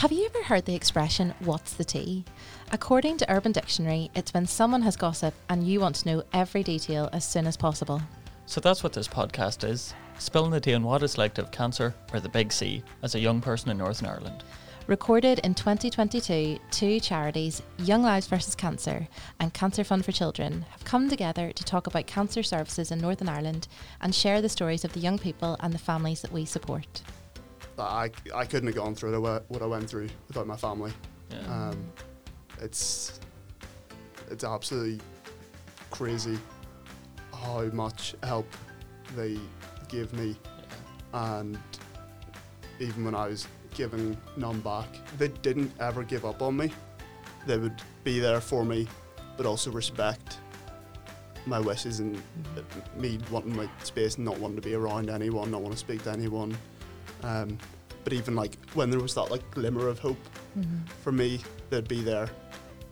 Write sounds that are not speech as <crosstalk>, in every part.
Have you ever heard the expression, what's the tea? According to Urban Dictionary, it's when someone has gossip and you want to know every detail as soon as possible. So that's what this podcast is spilling the tea on what it's like to have cancer or the big C as a young person in Northern Ireland. Recorded in 2022, two charities, Young Lives vs Cancer and Cancer Fund for Children, have come together to talk about cancer services in Northern Ireland and share the stories of the young people and the families that we support. I, I couldn't have gone through what I went through without my family. Yeah. Um, it's it's absolutely crazy how much help they give me, and even when I was giving none back, they didn't ever give up on me. They would be there for me, but also respect my wishes and me wanting my space, not wanting to be around anyone, not want to speak to anyone. Um, but even like when there was that like glimmer of hope mm-hmm. for me, they'd be there.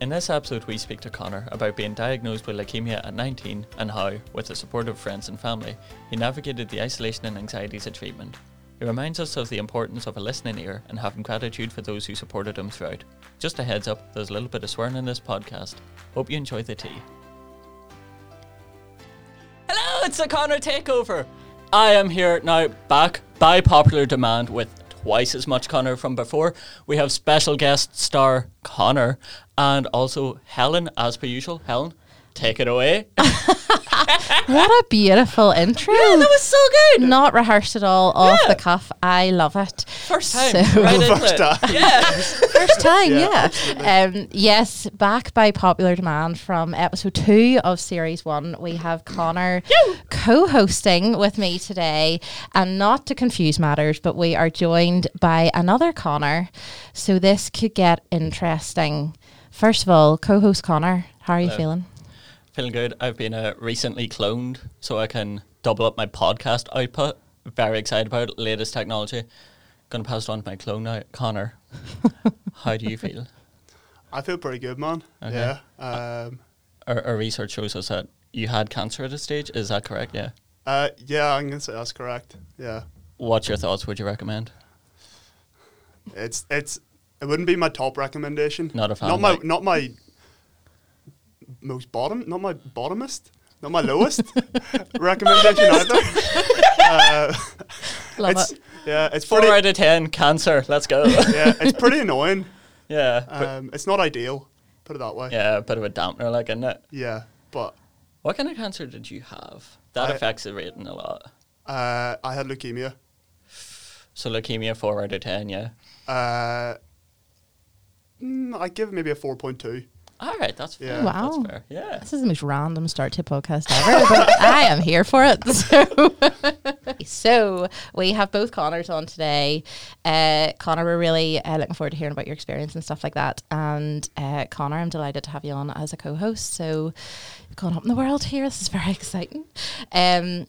In this episode, we speak to Connor about being diagnosed with leukemia at 19 and how, with the support of friends and family, he navigated the isolation and anxieties of treatment. He reminds us of the importance of a listening ear and having gratitude for those who supported him throughout. Just a heads up, there's a little bit of swearing in this podcast. Hope you enjoy the tea. Hello, it's the Connor Takeover. I am here now, back by popular demand with twice as much Connor from before. We have special guest star Connor and also Helen, as per usual. Helen, take it away. <laughs> What a beautiful intro! yeah, that was so good. Not rehearsed at all, off Yeah. the cuff. I love it. First time, So- right <laughs> First time. Yeah. <laughs> First time, Yeah, yeah. Um, yes, back by popular demand from episode two of series one, we have Connor co hosting with me today. And not to confuse matters, but we are joined by another Connor. So this could get interesting. First of all, co host Connor, how are you Hello. feeling? Feeling good. I've been uh, recently cloned so I can double up my podcast output. Very excited about it. Latest technology. Gonna pass it on to my clone now, Connor. <laughs> How do you feel? I feel pretty good, man. Okay. Yeah. Um, Our, our research shows us that you had cancer at a stage. Is that correct? Yeah. uh, yeah, I'm gonna say that's correct. Yeah. What's your thoughts? Would you recommend? It's it's it wouldn't be my top recommendation. Not a fan, Not my like- not my most bottom. Not my bottomest. Not my lowest <laughs> recommendation either. uh, Love it's it. yeah. It's Four pretty out of ten. Cancer. Let's go. yeah. It's pretty annoying. <laughs> yeah. Um, it's not ideal. Put it that way. yeah. A bit of a dampener, like, isn't it? Yeah. But What kind of cancer did you have? That I- affects the rating a lot. uh, I had leukemia. So leukemia, four out of ten. Yeah. Uh, mm, I give it maybe a four point two. All right. That's fair. Yeah. Wow. That's fair. Yeah. This is the most random start to a podcast ever, but I am here for it. <laughs> So, so we have both Connors on today. Uh, Connor, we're really uh, looking forward to hearing about your experience and stuff like that. And uh, Connor, I'm delighted to have you on as a co-host. So, going up in the world here, this is very <laughs> exciting. Um,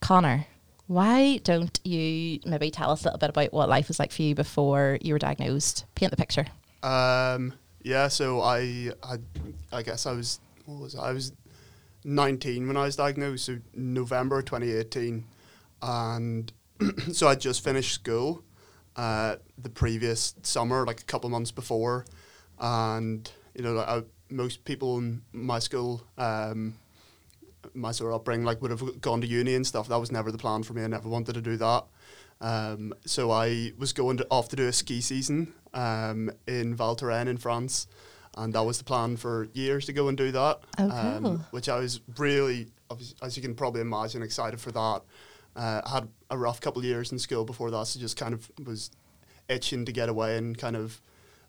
Connor, why don't you maybe tell us a little bit about what life was like for you before you were diagnosed? Paint the picture. Um, yeah, so I, I, I guess I was, what was I? I was 19 when I was diagnosed, so November 2018, and <clears throat> so I just finished school, uh, the previous summer, like a couple months before, and you know, like I, most people in my school, um, my sort of upbringing, like would have gone to uni and stuff. That was never the plan for me. I never wanted to do that. Um, so I was going to, off to do a ski season um, in Val Thorens in France, and that was the plan for years to go and do that. Oh, um, cool. which I was really, as you can probably imagine, excited for that. Uh, I had a rough couple of years in school before that, so just kind of was itching to get away and kind of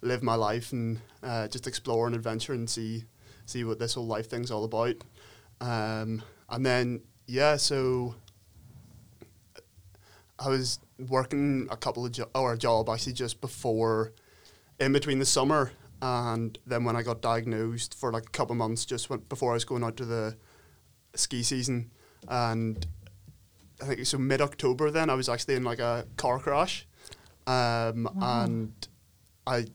live my life and uh, just explore and adventure and see see what this whole life thing's all about. Um, and then yeah, so I was working a couple of jo- or a job actually just before, in between the summer, and then when I got diagnosed for like a couple of months, just went before I was going out to the ski season, and I think so mid October. Then I was actually in like a car crash, um, and I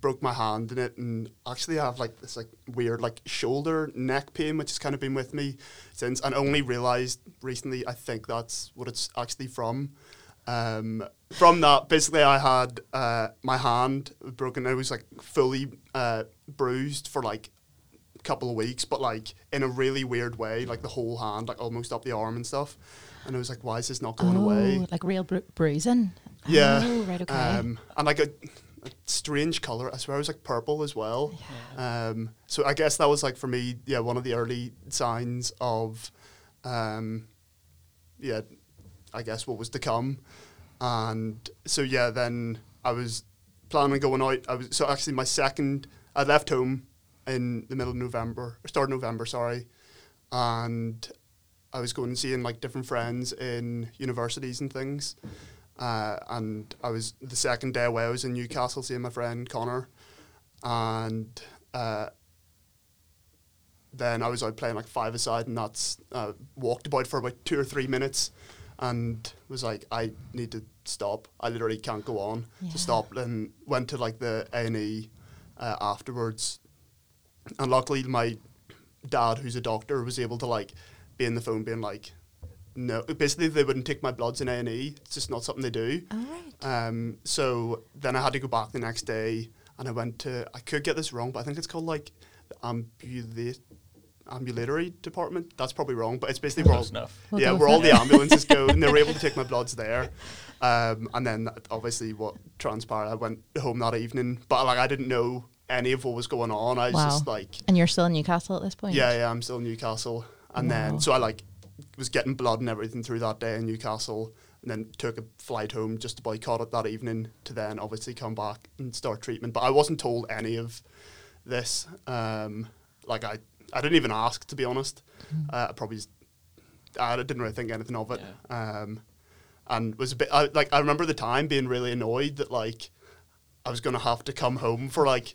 broke my hand in it, and actually I have like this like weird like shoulder neck pain, which has kind of been with me since, and only realized recently. I think that's what it's actually from. Um, from that, basically, I had uh, my hand broken. It was like fully uh, bruised for like a couple of weeks, but like in a really weird way, like the whole hand, like almost up the arm and stuff. And I was like, why is this not going oh, away? like real bru- bruising. Yeah. Oh, right. Okay. Um, and like a, a strange color. I swear it was like purple as well. Um, so I guess that was like for me, yeah, one of the early signs of, um, yeah, I guess what was to come. And so yeah, then I was planning on going out. I was so actually my second. I left home in the middle of November, start of November, sorry, and I was going and seeing like different friends in universities and things. Uh, and I was the second day away. I was in Newcastle seeing my friend Connor, and uh, then I was out playing like five aside, and that's uh, walked about for about two or three minutes, and was like, I need to stop. I literally can't go on. Yeah. To stop, and went to like the A and E uh, afterwards, and luckily my dad, who's a doctor, was able to like be in the phone, being like, no, basically they wouldn't take my bloods in A and E. It's just not something they do. All right. Um, so then I had to go back the next day, and I went to. I could get this wrong, but I think it's called like ambulate, ambulatory department. That's probably wrong, but it's basically where all, Close enough. We'll yeah, where all the <laughs> ambulances go, and they were able to take my bloods there. Um, and then obviously what transpired, I went home that evening, but like I didn't know any of what was going on. I was Wow. just like, And you're still in Newcastle at this point. yeah, yeah, I'm still in Newcastle. And Wow. then, so I like was getting blood and everything through that day in Newcastle. And then took a flight home just to boycott it that evening to then obviously come back and start treatment. But I wasn't told any of this. Um, like I, I didn't even ask to be honest. Uh, I probably just, I didn't really think anything of it. Um, and was a bit I, like I remember the time being really annoyed that like I was gonna have to come home for like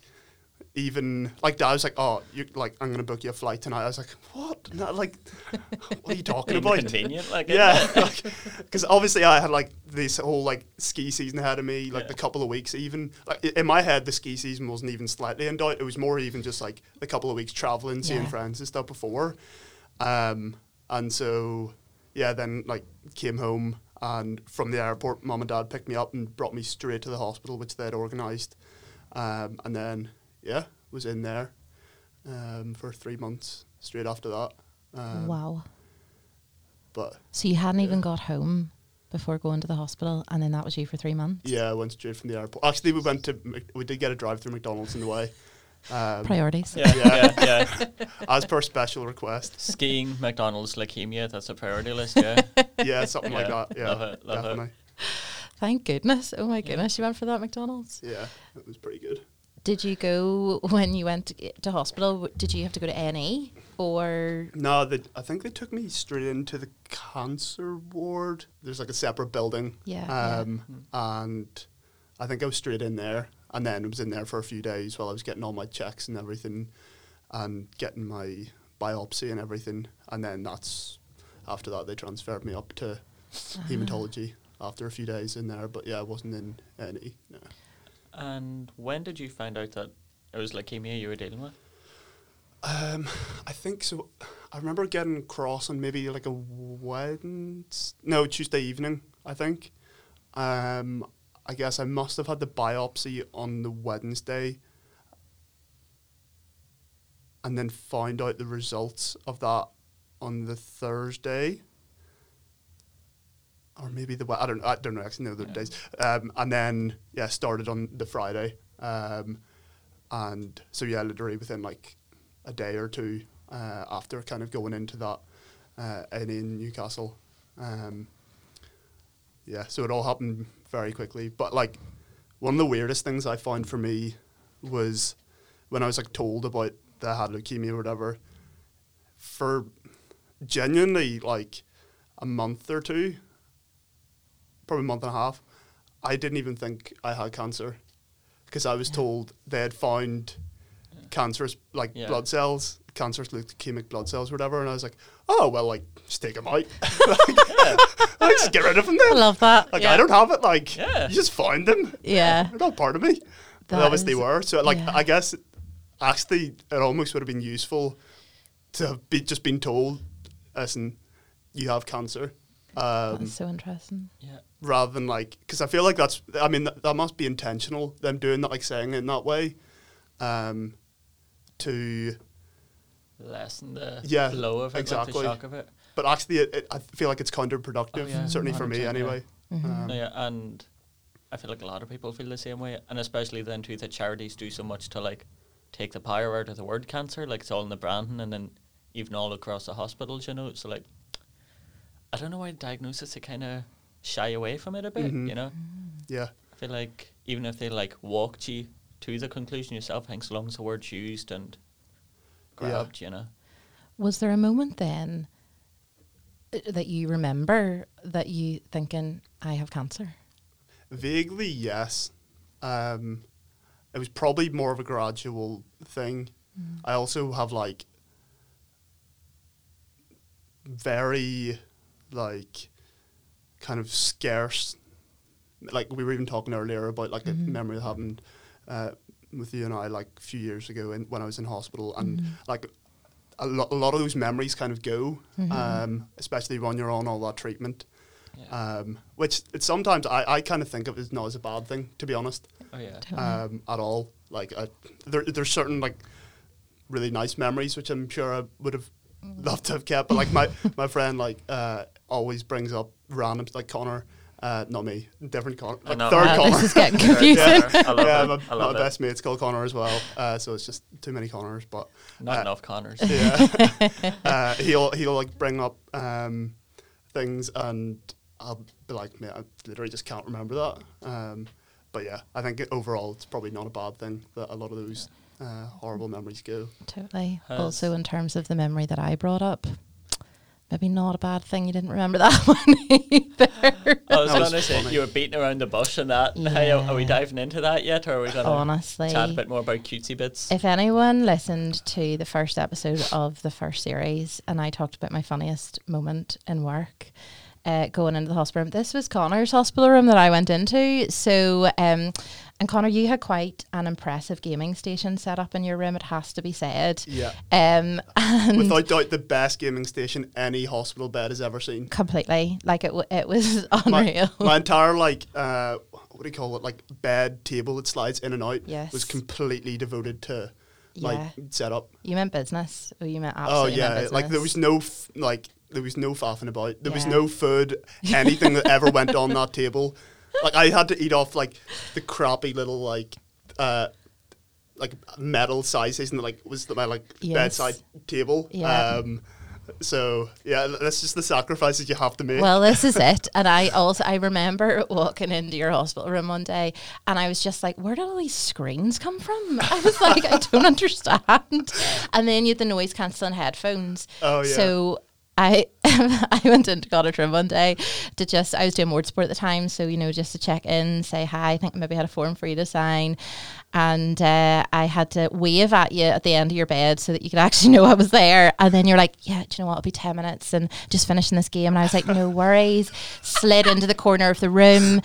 even like Dad was like, "Oh, you like I'm gonna book you a flight tonight." I was like, "What? No, like, <laughs> what are you talking about?" Inconvenient, like <laughs> yeah, isn't it? because obviously I had like this whole like ski season ahead of me, like Yeah. the couple of weeks even. Like in my head, the ski season wasn't even slightly in doubt. It was more even just like the couple of weeks traveling, seeing Yeah. friends and stuff before. Um, and so yeah, then like came home and from the airport, mom and dad picked me up and brought me straight to the hospital, which they'd organised. Um, and then yeah, was in there um, for three months straight after that. Um, Wow. But So you hadn't even got home before going to the hospital, and then that was you for three months. Yeah, I went straight from the airport. Actually, we went to we did get a drive through McDonald's in the way. Um, Priorities. Yeah, Yeah. yeah, yeah. <laughs> as per special request. Skiing, McDonald's, leukemia, that's a priority list, yeah. <laughs> Yeah, something like that. Yeah, love it, love it. Thank goodness. Oh my goodness, you went for that McDonald's. Yeah, it was pretty good. Did you go <laughs> when you went to, to hospital? Did you have to go to A and E or? No, they, I think they took me straight into the cancer ward. There's like a separate building. Yeah, yeah. Um, and I think I was straight in there, and then I was in there for a few days while I was getting all my checks and everything, and getting my biopsy and everything, and then that's after that they transferred me up to hematology after a few days in there. But yeah, I wasn't in any. No. And when did you find out that it was leukemia you were dealing with? Um, I think so. I remember getting across on maybe like a Wednesday, no Tuesday evening. I think. Um, I guess I must have had the biopsy on the Wednesday, and then found out the results of that on the Thursday. Or maybe the I don't I don't know actually know the Yeah. days. Um, and then yeah, started on the Friday. Um, and so yeah, literally within like a day or two uh, after kind of going into that uh, in, in Newcastle. Um, yeah, so it all happened very quickly. But like one of the weirdest things I found for me was when I was like told about that I had leukemia or whatever. For genuinely like a month or two, probably a month and a half, I didn't even think I had cancer because I was told they had found cancerous like Yeah. blood cells, cancerous leukemic blood cells, whatever, and I was like, oh well, like just take them out, <laughs> <laughs> <laughs> like, just get rid of them I love that. Like Yeah. I don't have it. Like Yeah. you just find them. Yeah. They're not part of me. They That obviously is- were. So like yeah. I guess actually it almost would have been useful to have be, just been told, listen, you have cancer. Um, That's so interesting. Yeah. rather than like because I feel like that's I mean that, that must be intentional them doing that like saying it in that way um to Lessen the Yeah, blow of it, exactly. like the shock of it. but actually it, it, I feel like it's counterproductive Oh, yeah, certainly for me 100%, yeah. anyway Mhm. um, yeah, and I feel like a lot of people feel the same way, and especially then too that charities do so much to like take the power out of the word cancer, like it's all in the branding, and then even all across the hospitals, you know. So like, I don't know why diagnosis they kind of shy away from it a bit, Mhm. you know. yeah I feel like even if they like walked you to the conclusion yourself, I think so long as the word's used and Yeah. grabbed, you know. Was there a moment then uh, that you remember that you thinking, I have cancer? vaguely yes um it was probably more of a gradual thing I also have like very like kind of scarce like we were even talking earlier about like a memory that happened uh, with you and I like a few years ago in, when I was in hospital and like a, lo- a lot of those memories kind of go um, especially when you're on all that treatment Yeah. um, which it's sometimes I, I kind of think of as not as a bad thing to be honest oh yeah. Totally. um, at all. Like I, there, there's certain like really nice memories which I'm sure I would have loved to have kept. But like my <laughs> my friend like uh, always brings up random like Connor, uh, not me, different <laughs> Connor, like know. third Uh, Connor. this is getting <laughs> confusing. I love yeah, it. my, I love my it. best mate's called Connor as well. Uh, so it's just too many Connors, but Not uh, enough Connors. yeah, <laughs> uh, he'll he'll like bring up um, things, and I'll be like, man, I literally just can't remember that. Um, but yeah, I think it, overall it's probably not a bad thing that a lot of those uh, horrible memories go. Totally. Has- also, in terms of the memory that I brought up, maybe not a bad thing you didn't remember that <laughs> one either. I was was going to say you were beating around the bush and that. And how, are we diving into that yet, or are we going to Honestly, chat a bit more about cutesy bits? if anyone listened to the first episode of the first series and I talked about my funniest moment in work, uh, going into the hospital room, this was Connor's hospital room that I went into. So, um, and Connor, you had quite an impressive gaming station set up in your room, it has to be said. Yeah, Um, and without doubt, the best gaming station any hospital bed has ever seen. completely, like it, w- it was <laughs> My, unreal. my entire like uh, what do you call it? Like bed table that slides in and out Yes. was completely devoted to like Yeah. setup. You meant business. Oh, you meant Oh absolutely meant yeah, like there was no f- like there was no faffing about. There was no food, anything that ever went on that table. Like I had to eat off like the crappy little like uh like metal sizes and like was my like Yes. bedside table. Yeah. Um so yeah, that's just the sacrifices you have to make. Well, this is it. <laughs> And I also I remember walking into your hospital room one day and I was just like, where did all these screens come from? <laughs> I was like, I don't <laughs> understand. And then you had the noise cancelling headphones. Oh, yeah. So I <laughs> I went into room one day to just I was doing word sport at the time, so you know just to check in, say hi. I think I maybe had a form for you to sign, and uh, I had to wave at you at the end of your bed so that you could <laughs> actually know I was there. And then you're like, "Yeah, do you know what? It'll be ten minutes and just finishing this game." And I was like, "No worries." <laughs> Slid into the corner of the room.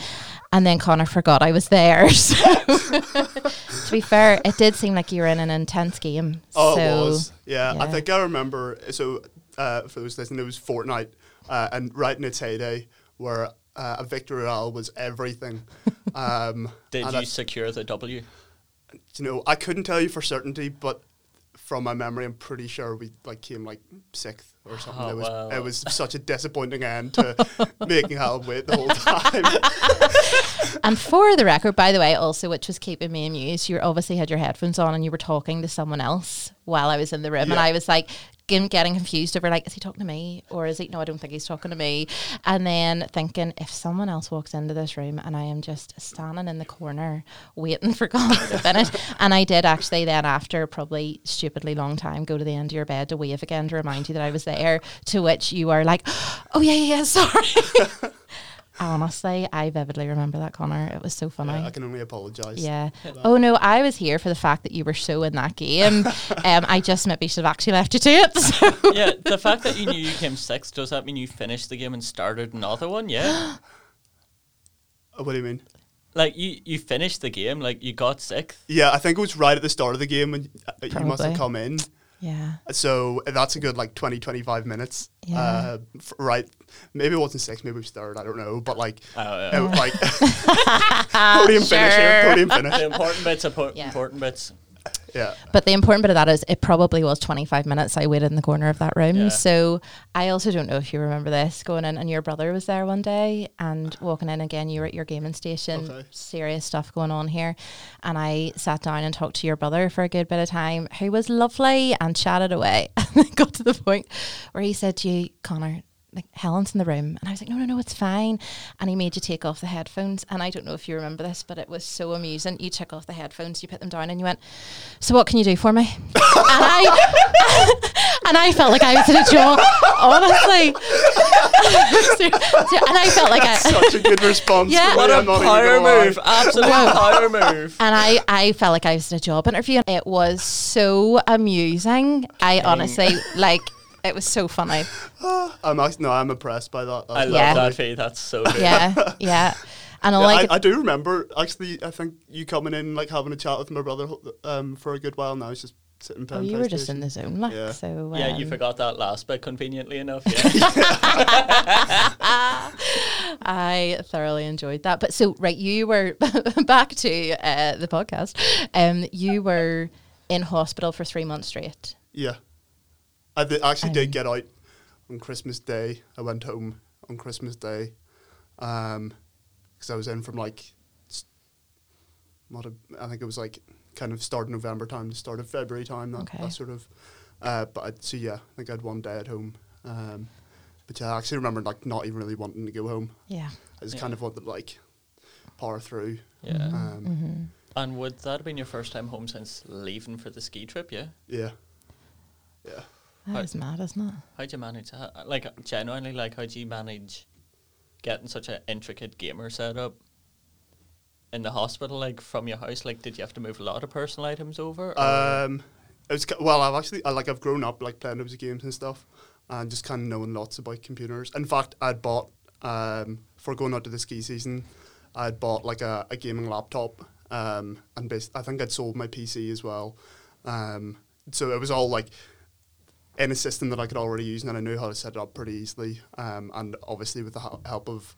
And then Connor forgot I was there. So to be fair, it did seem like you were in an intense game. Oh, so, it was. Yeah, I think I remember. So, uh, for those listening, it was Fortnite, uh, and right in its heyday, where uh, a victory royale was everything. <laughs> Um, Did and you I- secure the W? you know, I couldn't tell you for certainty, but from my memory, I'm pretty sure we like came like sixth or something. Oh, it was wow. it was <laughs> such a disappointing end to <laughs> making Hal wait the whole time. And for the record, by the way, also which was keeping me amused, you obviously had your headphones on and you were talking to someone else while I was in the room, and I was like getting confused over like, is he talking to me or is he? No, I don't think he's talking to me. And then thinking, if someone else walks into this room and I am just standing in the corner waiting for <laughs> God to finish, and I did actually then after probably stupidly long time go to the end of your bed to wave again to remind you that I was there. To which you are like, <gasps> oh yeah, yeah, yeah sorry. <laughs> Honestly, I vividly remember that, Connor. It was so funny. Yeah, I can only apologise. Yeah. <laughs> Oh no, I was here for the fact that you were so in that game. <laughs> um, I just maybe should have actually left you to it. <laughs> So. yeah, the fact that you knew you came sixth, does that mean you finished the game and started another one? Yeah. <gasps> Uh, What do you mean? like you, you finished the game, like you got sixth. Yeah, I think it was right at the start of the game when uh, you must have come in. Yeah. So that's a good like 20, 25 minutes. Yeah. Uh, f- right. Maybe it wasn't six, maybe it was third. I don't know. But like, Oh, it, yeah. like <laughs> <laughs> podium finish here, Sure. podium finish. the important bits, impo- Yeah. important bits. <laughs> Yeah. But the important bit of that is it probably was 25 minutes I waited in the corner of that room. Yeah. So I also don't know if you remember this going in and your brother was there one day and walking in again. You were at your gaming station. Okay. Serious stuff going on here. And I sat down and talked to your brother for a good bit of time, who was lovely and chatted away. <laughs> And got to the point where he said to you, Connor, like Helen's in the room. And I was like, no, no, no, it's fine. And he made you take off the headphones. And I don't know if you remember this, but it was so amusing. You took off the headphones, you put them down, and you went, So what can you do for me? <laughs> and I <laughs> and I felt like I was in a jaw, honestly. <laughs> and I felt like I Such a good response. Yeah. What a a I'm not even power move! Absolute Wow. power move. and I, I felt like I was in a job interview. It was so amusing. I honestly like it was so funny. <sighs> I'm actually, no, I'm impressed by that. I love Yeah. that feed. That's so <laughs> good. Yeah, yeah. And all Yeah, I, I, could, I do remember actually. I think you coming in like having a chat with my brother um, for a good while. Now it's just sitting oh, playing. you were just in PlayStation. the zone, like Yeah. so. Yeah, you um, forgot that last bit conveniently enough. Yeah. <laughs> <laughs> I thoroughly enjoyed that. But so, right, you were back to uh, the podcast. Um, you were in hospital for three months straight. Yeah, I did, actually Um, did get out on Christmas Day. I went home on Christmas Day because I was in from like s- what a, I think it was like kind of start of November time to start of February time. That, Okay. that sort of. Uh, but I'd, so yeah, I think I had one day at home. Um, but yeah, I actually remember like not even really wanting to go home. Yeah. I just Yeah. kind of wanted like power through. yeah. Mm-hmm. Um, And would that have been your first time home since leaving for the ski trip? Yeah. Yeah, yeah. That How- is mad, isn't it? How'd you manage that? Like genuinely, like how'd you manage getting such an intricate gamer setup in the hospital? Like from your house, like did you have to move a lot of personal items over? or- Um, it was ki- well. I've actually I, like I've grown up like playing those games and stuff, and just kind of knowing lots about computers. In fact, I'd bought um, for going out to the ski season, I'd bought like a, a gaming laptop, um, and bas- I think I'd sold my PC as well. Um, so it was all like in a system that I could already use, and I knew how to set it up pretty easily. Um, and obviously with the help of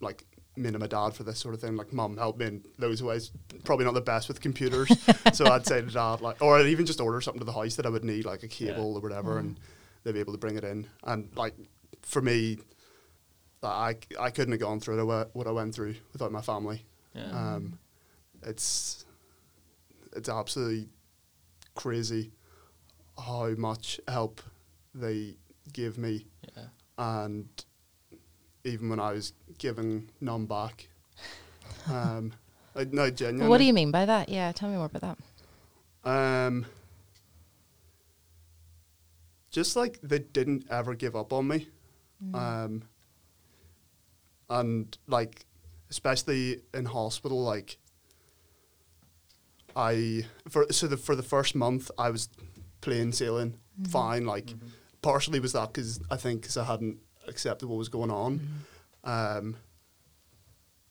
like me and my dad for this sort of thing. Like mum helped me in those ways. Probably not the best with computers, <laughs> so I'd say to dad like, or I'd even just order something to the house that I would need, like a cable or whatever, and they'd be able to bring it in. And like for me, I I couldn't have gone through the what I went through without my family. yeah. Um, it's it's absolutely crazy how much help they gave me yeah. and even when I was giving none back. Um, <laughs> I, no, genuinely. What do you mean by that? Yeah, tell me more about that. Um, just like they didn't ever give up on me, um, and like especially in hospital, like I for so the for the first month I was plain sailing. Fine. Like partially was that because I think because I hadn't accepted what was going on, um,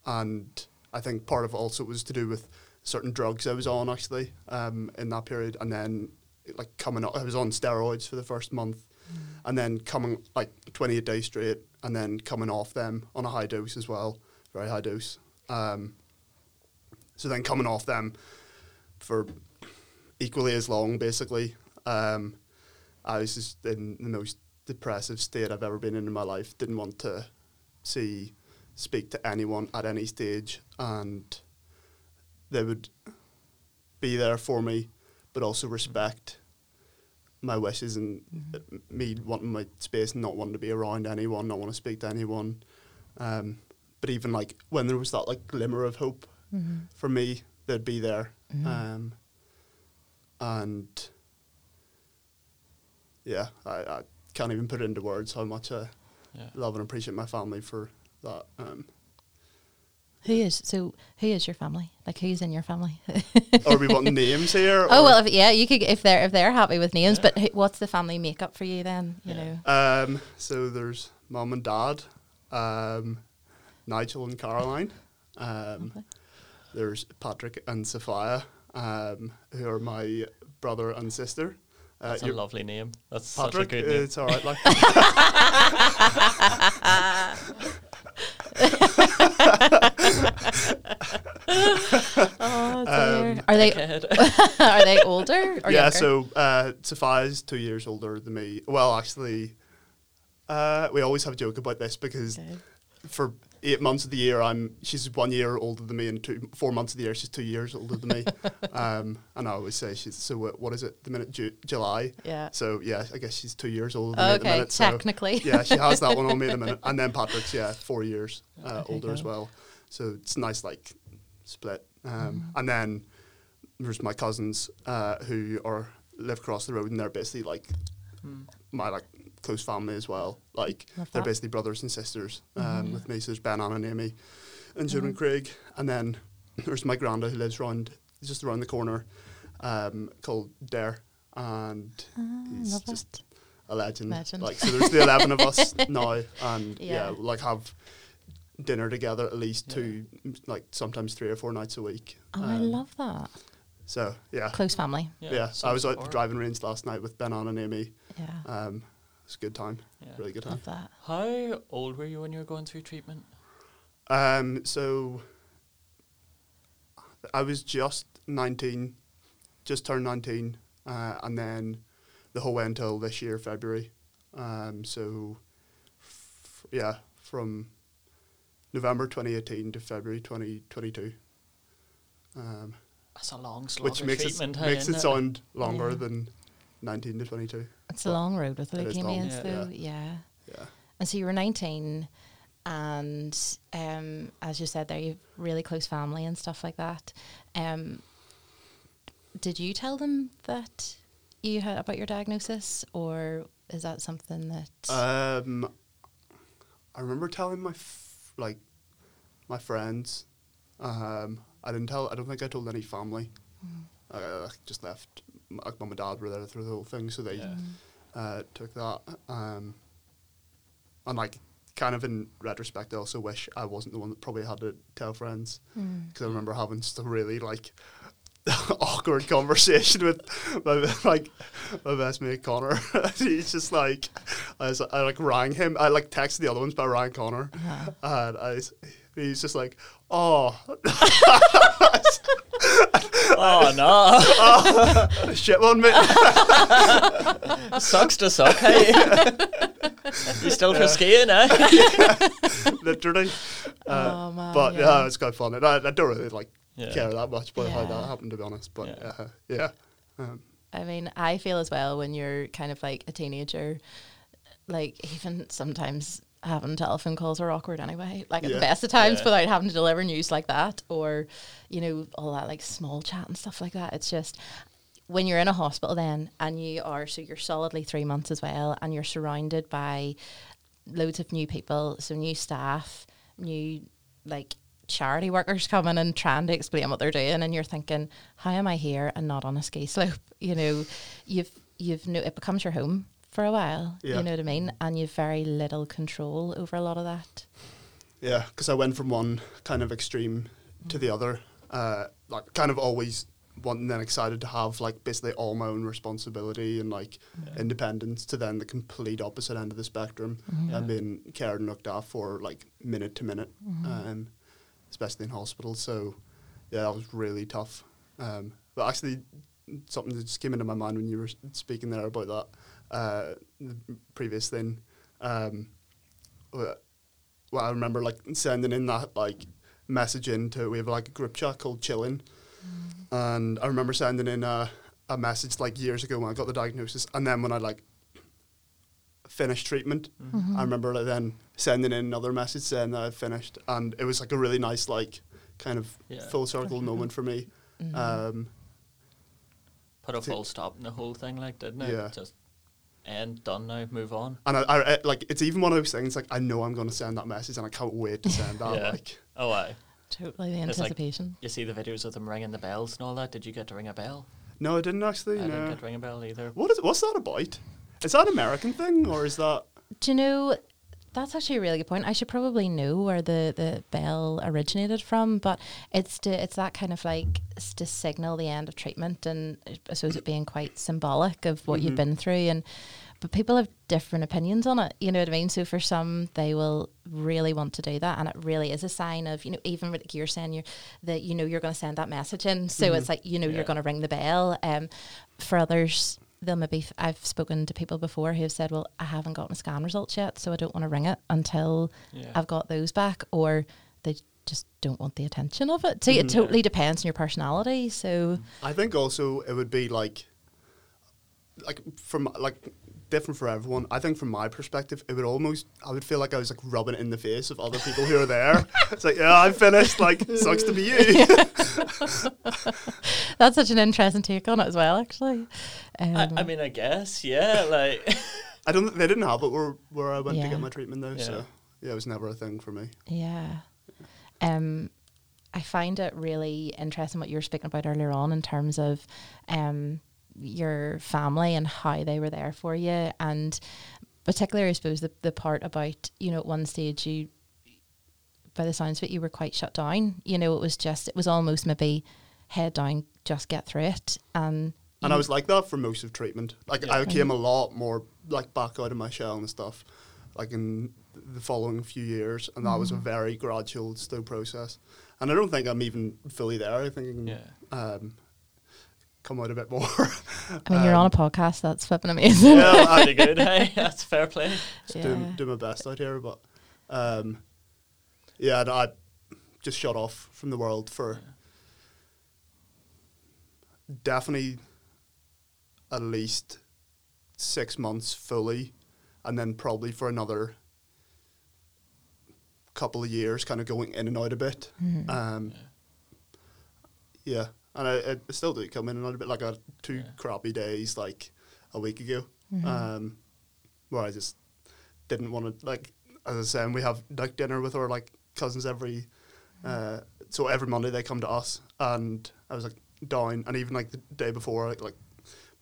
and I think part of it also was to do with certain drugs I was on actually um, in that period, and then like coming up, I was on steroids for the first month, and then coming like 28 days straight, and then coming off them on a high dose as well, very high dose. Um, so then coming off them for equally as long, basically. Um, I was just in the most depressive state I've ever been in in my life. Didn't want to see, speak to anyone at any stage, and they would be there for me, but also respect my wishes and uh, me wanting my space and not wanting to be around anyone, not want to speak to anyone. Um, but even like when there was that like glimmer of hope for me, they'd be there. Um, and yeah, I, I can't even put it into words how much I Yeah. love and appreciate my family for that. Um, Who is so? Who is your family? Like who's in your family? <laughs> are we wanting <laughs> names here? oh or- well, if, yeah, you could if they're if they're happy with names. But who, what's the family makeup for you then? You Yeah. know. Um, so there's mom and dad, um, Nigel and Caroline. Um, Okay. There's Patrick and Sophia, um, who are my brother and sister. Uh, That's a lovely name. That's Patrick, such a good uh, name. it's all right. Like, Oh dear. Um, are they <laughs> <laughs> are they older or yeah, younger? so uh, Sophia's two years older than me. Well, actually, uh, we always have a joke about this because Okay. for eight months of the year, I'm she's one year older than me, and two four months of the year she's two years older than me. <laughs> um, and I always say she's so. What, what is it? The minute Ju- July. Yeah. So yeah, I guess she's two years older than me at the Okay, minute. so- technically. yeah, she has that one on me at the <laughs> minute, and then Patrick's yeah four years uh, Okay, older as well. So it's nice like split. Um, Mm-hmm. And then there's my cousins uh, who are live across the road, and they're basically like my like close family as well. Like Love they're that. basically brothers and sisters um, with me. So there's Ben, Anna, and Amy, and June Mm-hmm. and Craig, and then there's my granda who lives round just around the corner, um, called Dare, and he's Ah, love just it. a legend. Legend. Like so, there's the eleven of us <laughs> now, and yeah. Yeah. like have dinner together at least two, like sometimes three or four nights a week. Oh, I Um, love that. So yeah, Close family. yeah. so I was out the driving range last night with Ben, Anna, and Amy. Yeah. Um, it's a good time, Yeah. really good time. love that. How old were you when you were going through treatment? Um, so I was just 19, just turned 19, uh, and then the whole way until this year, February. Um, so, f- yeah, from November 2018 to February 2022. Um, That's a long slog which of makes it, treatment. how, makes isn't it sound longer Yeah. than 19 to 22. It's a long road with the it is leukemia, long, yeah. so yeah. Yeah. And so you were 19, and um, as you said there, you've really close family and stuff like that. Um, did you tell them that you had about your diagnosis, or is that something that? Um, I remember telling my f- like my friends. Um, I didn't tell. I don't think I told any family. I uh, just left. M- Like mum and dad were there through the whole thing, so they Yeah. uh, took that. Um, and like, kind of in retrospect, I also wish I wasn't the one that probably had to tell friends Mm. because I remember having some really like <laughs> awkward conversation with my like my best mate Connor. <laughs> He's just like I, was, I like rang him. I like texted the other ones, but I rang Connor, Uh-huh. and I he's just like, oh, <laughs> Oh no, shit one mate. <laughs> sucks to suck. Hey, you still for skiing, eh? <laughs> literally. Uh, Oh, man, but yeah. yeah. it's quite fun. And I, I don't really like Yeah. care that much about how Yeah. that happened, to be honest. But Yeah. uh, yeah, um, I mean, I feel as well when you're kind of like a teenager, like even sometimes having telephone calls are awkward anyway. Like at the best of times Yeah. without having to deliver news like that or, you know, all that like small chat and stuff like that. It's just when you're in a hospital then and you are so you're solidly three months as well and you're surrounded by loads of new people, so new staff, new like charity workers coming and trying to explain what they're doing and you're thinking, How am I here and not on a ski slope? <laughs> You know, you've you've no it becomes your home for a while. Yeah. You know what I mean? And you've very little control over a lot of that. yeah, because I went from one kind of extreme to the other. Uh, like kind of always wanting then excited to have like basically all my own responsibility and like independence to then the complete opposite end of the spectrum and being cared and looked after for like minute to minute, um, especially in hospital. So yeah, that was really tough. Um, but actually, something that just came into my mind when you were speaking there about that uh, the previous thing. Um, well, well, I remember like sending in that like message into we have like a group chat called Chillin', and I remember sending in a, a message like years ago when I got the diagnosis, and then when I like finished treatment, I remember like, then sending in another message saying that I'd finished, and it was like a really nice like kind of Yeah. full circle moment for me. Um, Put a full stop in the whole thing, like didn't it? Yeah. Just end, done now, move on. and I, I, I like it's even one of those things like I know I'm going to send that message, and I can't wait to send that. <laughs> Yeah. Like Oh, aye. Totally the It's like- anticipation. You see the videos of them ringing the bells and all that. Did you get to ring a bell? no, I didn't actually. I didn't get to ring a bell either. What is what's that about? Is that an American thing or is that? Do you know That's actually a really good point. I should probably know where the, the bell originated from, but it's to it's that kind of like to signal the end of treatment, and I suppose it being quite symbolic of what you've Mhm. been through. And but people have different opinions on it. You know what I mean? So for some, they will really want to do that, and it really is a sign of you know even like you're saying you're that you know you're going to send that message in. So Mhm. it's like you know Yeah. you're going to ring the bell. Um, for others, they'll maybe f- I've spoken to people before who have said, "Well, I haven't gotten a scan results yet, so I don't want to ring it until Yeah. I've got those back," or they just don't want the attention of it. So it Mhm. totally depends on your personality. So I think also it would be like, like from like different for everyone. I think from my perspective, it would almost I would feel like I was like rubbing it in the face of other people who are there. it's like yeah, I'm finished. Like sucks to be you. <laughs> <laughs> that's such an interesting take on it as well. Actually, um, I, I mean, I guess, yeah, like, <laughs> I don't. They didn't have it where where I went to get my treatment though. Yeah. So yeah, it was never a thing for me. Yeah. Um, I find it really interesting what you were speaking about earlier on in terms of um, your family and how they were there for you. And particularly, I suppose, the, the part about, you know, at one stage you, by the sounds of it, you were quite shut down. You know, it was just, it was almost maybe head down, just get through it. And, And I was like that for most of treatment. Like Yeah. I came mm-hmm. a lot more like back out of my shell and stuff, like in the following few years, and that was a mm-hmm. very gradual, slow process. And I don't think I'm even fully there. I think yeah. um, come out a bit more. <laughs> I mean, you're on a Um, podcast, that's flipping amazing. Yeah, <laughs> I Pretty good, hey? <laughs> That's fair play. just do, do my best out here, but um, yeah, and I just shut off from the world for definitely at least six months fully, and then probably for another couple of years, kind of going in and out a bit. Mhm. Um, yeah, and I, I still do come in and out a bit. Like I had two Yeah. crappy days like a week ago, Mhm. um, where I just didn't want to like. As I was saying, we have like dinner with our like cousins every. Uh, so every Monday they come to us, and I was like down, and even like the day before, like, like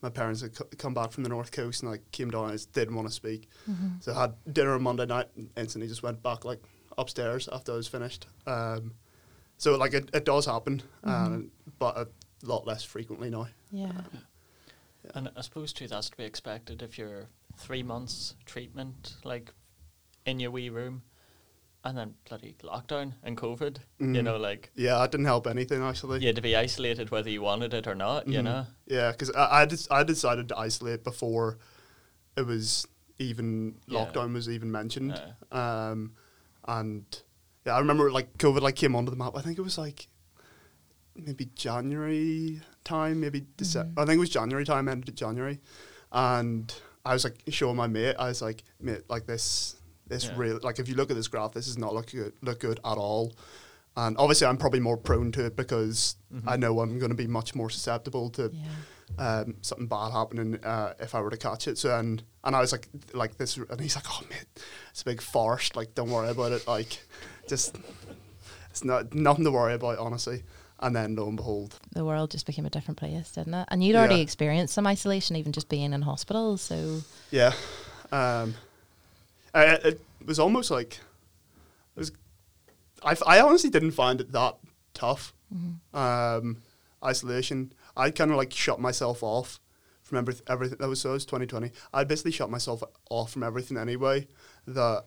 my parents had co- come back from the north coast, and I came down, and I just didn't want to speak. Mhm. So I had dinner on Monday night and instantly just went back like upstairs after I was finished. Um, so like it, it does happen, um, but a lot less frequently now. Yeah. And I suppose too that's to be expected if you're three months treatment, like in your wee room, and then bloody lockdown and COVID. You Mhm. know, like Yeah, that didn't help anything actually. you had to be isolated whether you wanted it or not. You Mhm. know. Yeah, because I I, des- I decided to isolate before it was even Yeah. lockdown was even mentioned. Yeah. Um, and yeah, I remember like COVID like came onto the map. I think it was like maybe January time, maybe December. I think it was January time, ended January, and I was like showing my mate. I was like, mate, like this, this Yeah. real like if you look at this graph, this is not look good, look good at all. And obviously, I'm probably more prone to it because Mhm. I know I'm going to be much more susceptible to Yeah. um, something bad happening uh, if I were to catch it. So and and I was like like this, and he's like, oh mate, it's a big farce. Like don't worry about it. Like just it's not nothing to worry about, honestly. And then lo and behold, the world just became a different place, didn't it? And you'd Yeah. already experienced some isolation, even just being in hospital. So yeah, um, I, it was almost like it was. I, I honestly didn't find it that tough. Um, isolation. I kind of like shut myself off from everything. Everything that was so it was 2020. I basically shut myself off from everything anyway. That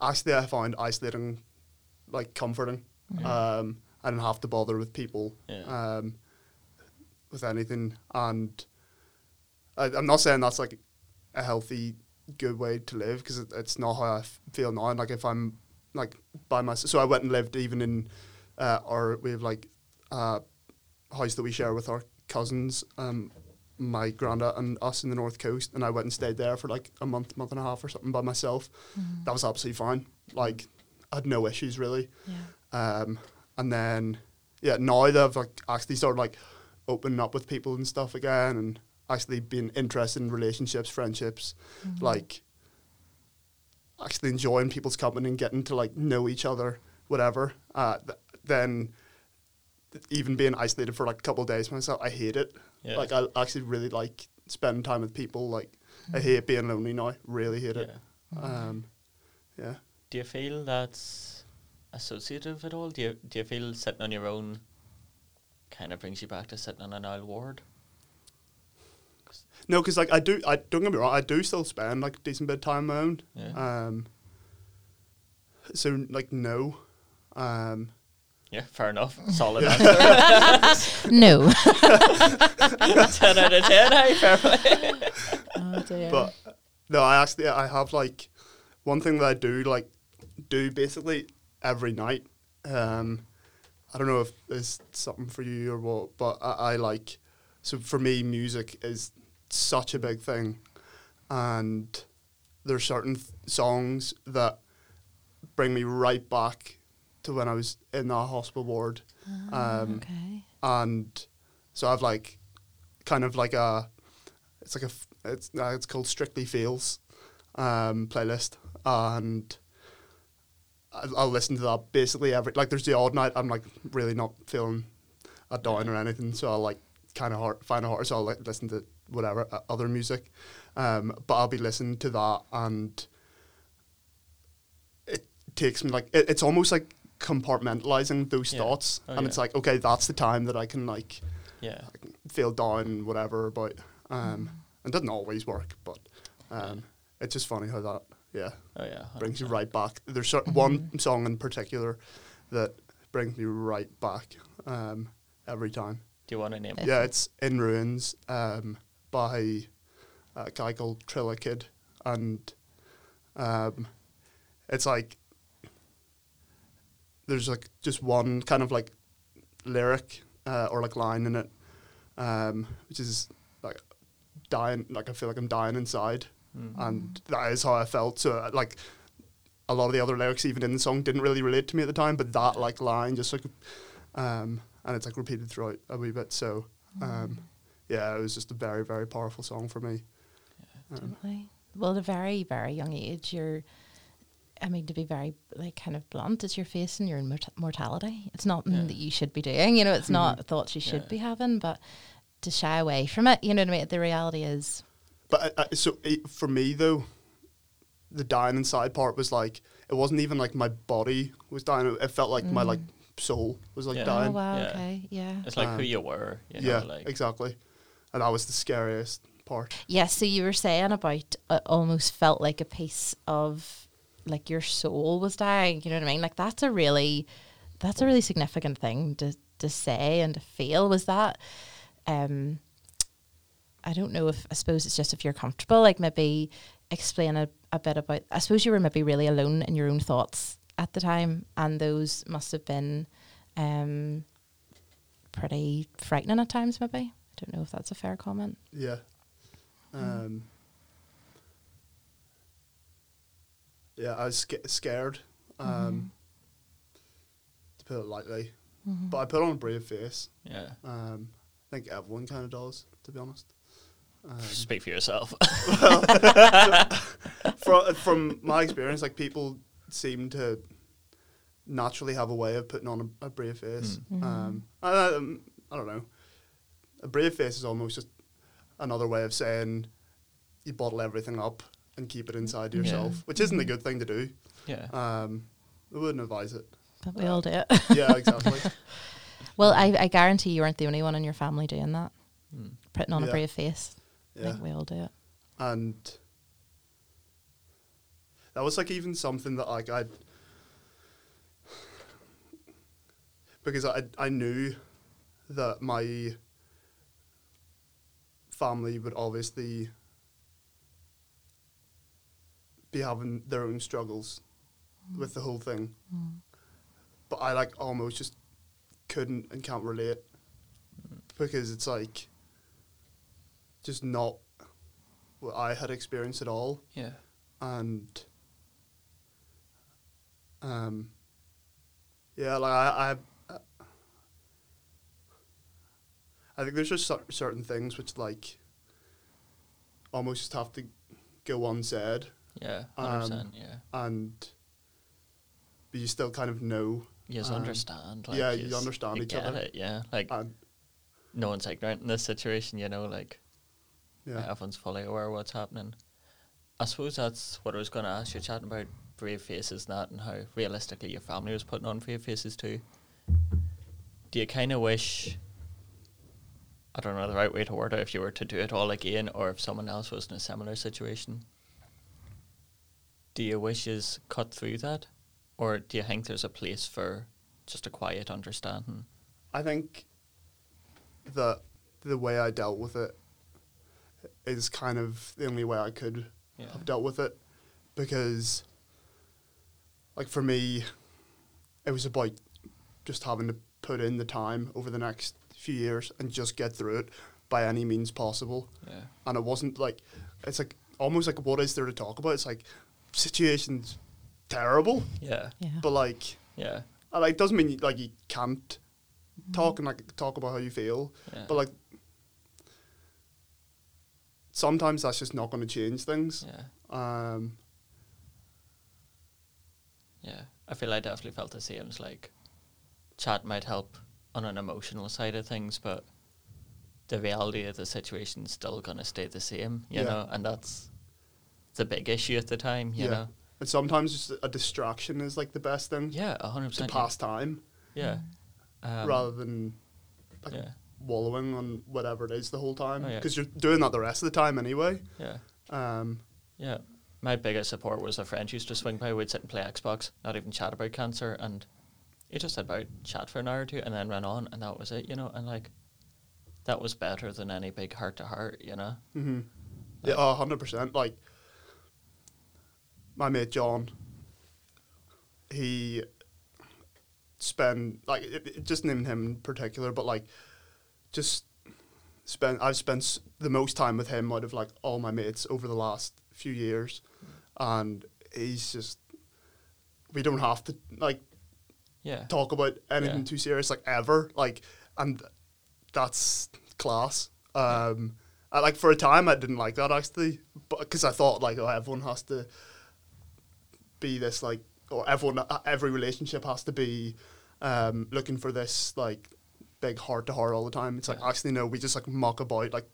actually I found isolating like comforting. Um, I didn't have to bother with people. Yeah. Um, with anything, and I, I'm not saying that's like a healthy, good way to live because it, it's not how I f- feel now. And like if I'm like by myself, so I went and lived even in uh, our we have like a house that we share with our cousins, um, my granddad and us in the north coast, and I went and stayed there for like a month, month and a half or something by myself. That was absolutely fine. Like I had no issues really. yeah, Um, and then yeah, now that I've like actually started like opening up with people and stuff again, and actually being interested in relationships, friendships, like actually enjoying people's company and getting to like know each other, whatever. Uh, th- then th- even being isolated for like a couple of days myself, I hate it. Yeah. Like I actually really like spending time with people. Like I hate being lonely now. Really hate it. yeah. Um, yeah. Do you feel that's associative at all? Do you do you feel sitting on your own kind of brings you back to sitting on an aisle ward? No, because like I do, I don't get me wrong, I do still spend like a decent bit of time on my own. Yeah. Um. So like no, um, Yeah, fair enough. Solid answer. <laughs> No. <laughs> ten out of ten. Hey, fair play. <laughs> oh dear. but no, I actually I have like one thing that I do like do basically every night. Um, I don't know if there's something for you or what, but I, I like so for me music is such a big thing, and there's certain th- songs that bring me right back to when I was in that hospital ward. Um, okay. and so I've like kind of like a it's like a it's uh, it's called Strictly Feels um, playlist and I'll, I'll listen to that basically every like there's the odd night I'm like really not feeling a down or anything so I'll like kind of hard, find a hard so I'll like, listen to whatever uh, other music um, but I'll be listening to that and it takes me like it, it's almost like compartmentalizing those Yeah. thoughts Oh, and yeah. it's like okay that's the time that I can like Yeah. feel down whatever But um Mm. it doesn't always work but um it's just funny how that yeah Oh yeah. brings you right back there's cer- one song in particular that brings me right back um every time Do you want to name it? yeah it's in ruins um by a guy called Trilla Kid and um it's like there's like just one kind of like lyric uh, or like line in it um which is like dying like I feel like I'm dying inside. Mm. and that is how I felt. So uh, like a lot of the other lyrics even in the song didn't really relate to me at the time but that like line just like um and it's like repeated throughout a wee bit. So um yeah it was just a very very powerful song for me. Um, Totally. Well, at a very, very young age, you're, I mean, to be very, like, kind of blunt, it's you're facing your mort- mortality. It's not Yeah. that you should be doing, you know, it's not thoughts you should Yeah. be having, but to shy away from it, you know what I mean? The reality is, but I, I, so it, for me though the dying inside part was like it wasn't even like my body was dying it, it felt like my like soul was like Yeah. oh, dying wow, Yeah. okay, yeah. It's like who Um, you were. You know, yeah Like exactly and that was the scariest part Yeah, so you were saying about uh, almost felt like a piece of like your soul was dying. You know what I mean? Like that's a really that's a really significant thing to to say and to feel. Was that um I don't know if I suppose it's just if you're comfortable, like maybe explain a, a bit about I suppose you were maybe really alone in your own thoughts at the time and those must have been um pretty frightening at times maybe. I don't know if that's a fair comment. Yeah. Um, yeah, I was sca- scared, um, to put it lightly. But I put on a brave face. yeah. Um, I think everyone kind of does, to be honest. Um, <laughs> Speak for yourself. <laughs> <laughs> from, from my experience, like people seem to naturally have a way of putting on a, a brave face. Um, I, um, I don't know. A brave face is almost just another way of saying you bottle everything up and keep it inside Yeah. yourself, which isn't a good thing to do. yeah. Um, I wouldn't advise it. But we all do it. <laughs> Yeah, exactly. <laughs> well, I, I guarantee you weren't the only one in your family doing that, Mm. putting on a brave face. I yeah. think we all do it. and that was like even something that like I <sighs> because I I knew that my family would obviously be having their own struggles with the whole thing, but I like almost just couldn't and can't relate. Because it's like just not what I had experienced at all, Yeah. and um, yeah, like I, I, I think there's just cer- certain things which like almost just have to go unsaid, Yeah. Um, 100%. yeah. and but you still kind of know, You just um, understand. Like, yeah, you understand you each get other. It, yeah. Like, and no one's ignorant in this situation, you know, like, yeah, everyone's fully aware of what's happening. I suppose that's what I was going to ask you, chatting about brave faces and that, and how realistically your family was putting on brave faces too. Do you kind of wish? I don't know the right way to word it. If you were to do it all again, or if someone else was in a similar situation, do you wish is cut through that, or do you think there's a place for just a quiet understanding? I think that the way I dealt with it is kind of the only way I could Yeah. have dealt with it because, like, for me, it was about just having to put in the time over the next few years and just get through it by any means possible. Yeah. And it wasn't like, it's like almost like what is there to talk about? It's like, situation's terrible, Yeah. Yeah. but like, Yeah. and, like, doesn't mean you, like you can't talk and like talk about how you feel, Yeah. but like sometimes that's just not going to change things. yeah. Um, Yeah, I feel I definitely felt the same. It's like chat might help on an emotional side of things, but the reality of the situation is still gonna stay the same, you Yeah. know, and that's the big issue at the time, you Yeah. know. and sometimes just a distraction is like the best thing Yeah, a hundred to percent. pass time Yeah. Um, rather than like yeah, wallowing on whatever it is the whole time Oh, yeah. because you're doing that the rest of the time anyway. yeah, Um, yeah. My biggest support was a friend used to swing by. We'd sit and play Xbox, not even chat about cancer, and he just had about chat for an hour or two, and then ran on, and that was it, you know. And like, that was better than any big heart to heart, you know. hmm Yeah, a hundred percent. Like my mate John, he spent like it, it, just naming him in particular, but like just spent. I've spent the most time with him out of like all my mates over the last few years, and he's just. We don't have to like Yeah. talk about anything Yeah. too serious like ever like and that's class um I, like for a time i didn't like that actually but because i thought like oh everyone has to be this like or everyone uh, every relationship has to be um looking for this like big heart to heart all the time it's like actually no we just like muck about like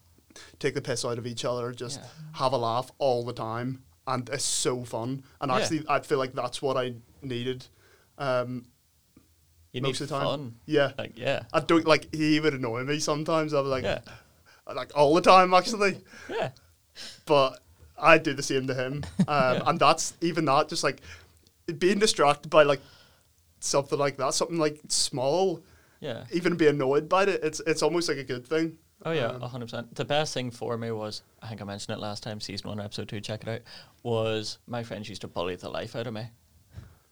take the piss out of each other just Yeah. have a laugh all the time and it's so fun and Yeah. actually i feel like that's what i needed um You most need of the time. fun. yeah Like yeah, I don't like he would annoy me sometimes. I was like, yeah, like all the time actually, yeah, but I do the same to him, <laughs> um, Yeah. and that's even that just like being distracted by like something like that, something like small, yeah. even be annoyed by it. It's it's almost like a good thing. Oh yeah, Um, a hundred percent. The best thing for me was I think I mentioned it last time, season one, episode two. Check it out. Was my friends used to bully the life out of me.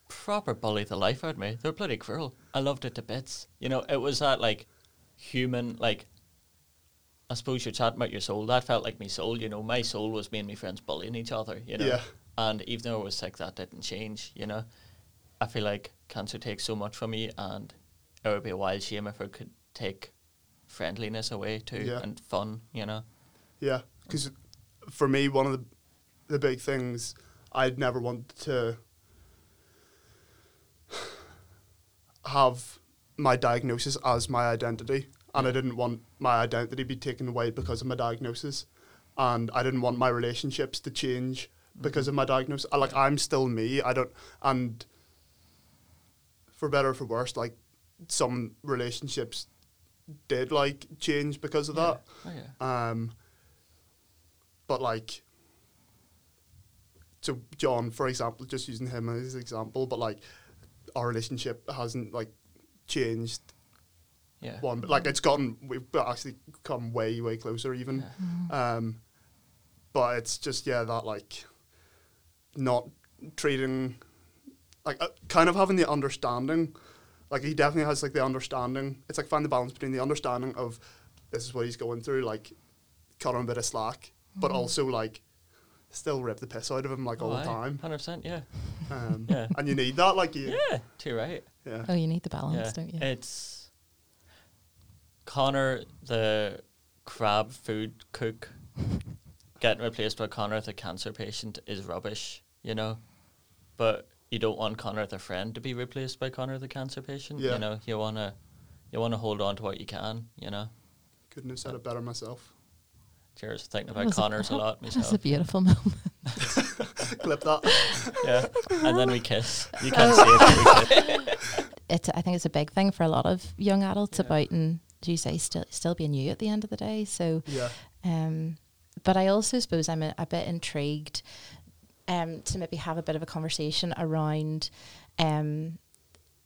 Proper bully the life out of me. They were bloody cruel. I loved it to bits. You know, it was that like human like. I suppose you're chatting about your soul. That felt like my soul. You know, my soul was me and my friends bullying each other. You know, Yeah. and even though I was sick, that didn't change. You know, I feel like cancer takes so much from me, and it would be a wild shame if it could take friendliness away too Yeah. and fun. You know. Yeah, because for me, one of the the big things I'd never want to <sighs> have my diagnosis as my identity, and I didn't want my identity to be taken away because of my diagnosis, and I didn't want my relationships to change because of my diagnosis. I, like I'm still me. I don't, and for better or for worse, like some relationships did like change because of that. Oh yeah. Um, but like, so John, for example, just using him as an example, but like, our relationship hasn't like changed Yeah. one, but like it's gotten we've actually come way way closer even. Yeah. Um, but it's just yeah that like, not treating, like uh, kind of having the understanding. Like he definitely has like the understanding. It's like find the balance between the understanding of this is what he's going through, like cut him a bit of slack, but also like still rip the piss out of him like all the time. Hundred percent. Yeah. Um, <laughs> Yeah. And you need that, like you, Yeah. Too right. yeah. Oh, you need the balance, yeah. don't you? It's Connor, the crab food cook, <laughs> getting replaced by Connor, the cancer patient, is rubbish. You know, but you don't want Connor, the friend, to be replaced by Connor, the cancer patient. Yeah. You know, you wanna, you wanna hold on to what you can. You know. Couldn't have said it better myself. Cheers. Thinking That about was a- Connors a lot That was myself. a beautiful moment. <laughs> Clip that. <laughs> Yeah, and then we kiss. You can't see it. but we kiss. it's I think it's a big thing for a lot of young adults Yeah. about and as you say still still being you at the end of the day. So Yeah. um but I also suppose I'm a, a bit intrigued um to maybe have a bit of a conversation around um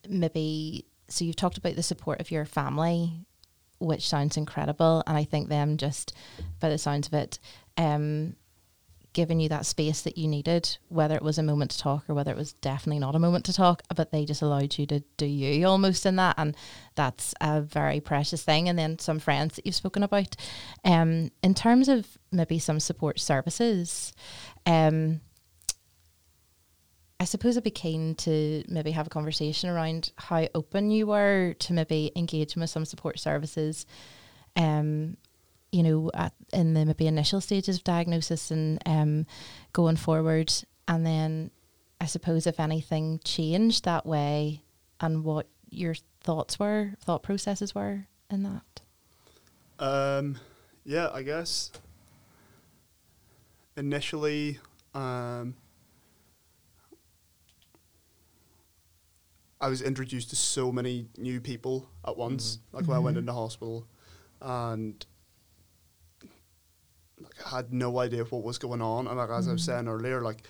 maybe so you've talked about the support of your family which sounds incredible and I think them just by the sounds of it um giving you that space that you needed, whether it was a moment to talk or whether it was definitely not a moment to talk, but they just allowed you to do you almost in that. And that's a very precious thing. And then some friends that you've spoken about. Um, in terms of maybe some support services, um, I suppose I'd be keen to maybe have a conversation around how open you were to maybe engaging with some support services um, you know, at, in the maybe initial stages of diagnosis and um, going forward, and then I suppose if anything changed that way, and what your thoughts were, thought processes were in that. Um, yeah, I guess initially, um, I was introduced to so many new people at once. Like when I went Mhm. into hospital, and like I had no idea what was going on. And like as I was Mhm. saying earlier, like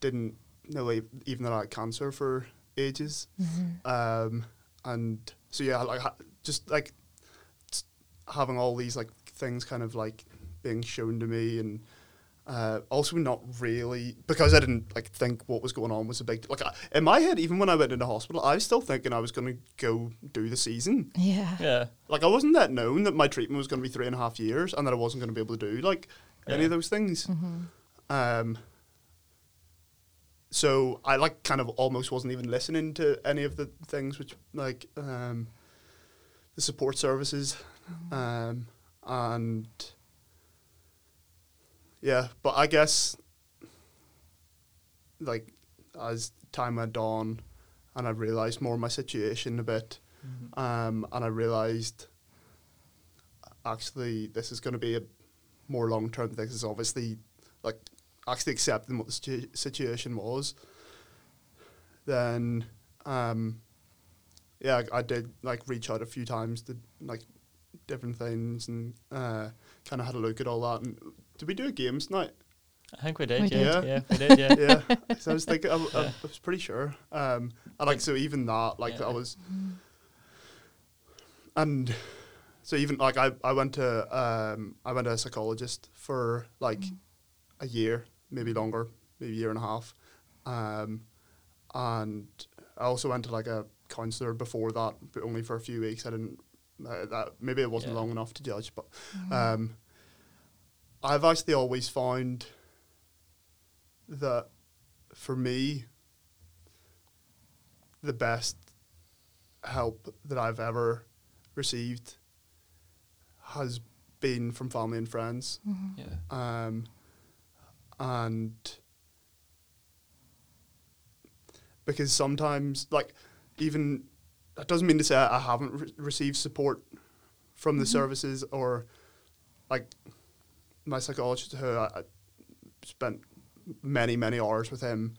didn't know even that I had cancer for ages. Um, and so yeah, like just like having all these like things kind of like being shown to me and uh, also not really because I didn't like think what was going on was a big like I, in my head even when I went into hospital I was still thinking I was going to go do the season. Yeah. Yeah, like I wasn't that known that my treatment was going to be three and a half years and that I wasn't going to be able to do like any of those things. Hmm um, so I like kind of almost wasn't even listening to any of the things which like um, the support services, um, and yeah, but I guess like as time went on, and I realized more of my situation a bit, um, and I realized actually this is going to be a more long term thing. This is obviously like actually accepting what the situ- situation was. Then, um, yeah, I, I did like reach out a few times to like different things and uh, kind of had a look at all that. And did we do a games night? I think we did. We yeah, did. yeah, we did. Yeah. yeah, so I was thinking, I, I, Yeah. I was pretty sure. Um, and like so, even that, like Yeah. I was, and so even like I, I went to um, I went to a psychologist for like a year, maybe longer, maybe a year and a half, um, and I also went to like a counselor before that, but only for a few weeks. I didn't. Uh, that maybe it wasn't Yeah. long enough to judge, but um, I've actually always found that for me, the best help that I've ever received has been from family and friends. yeah. Um, and because sometimes, like, even that doesn't mean to say I haven't re- received support from the services or, like, my psychologist who I, I spent many many hours with him,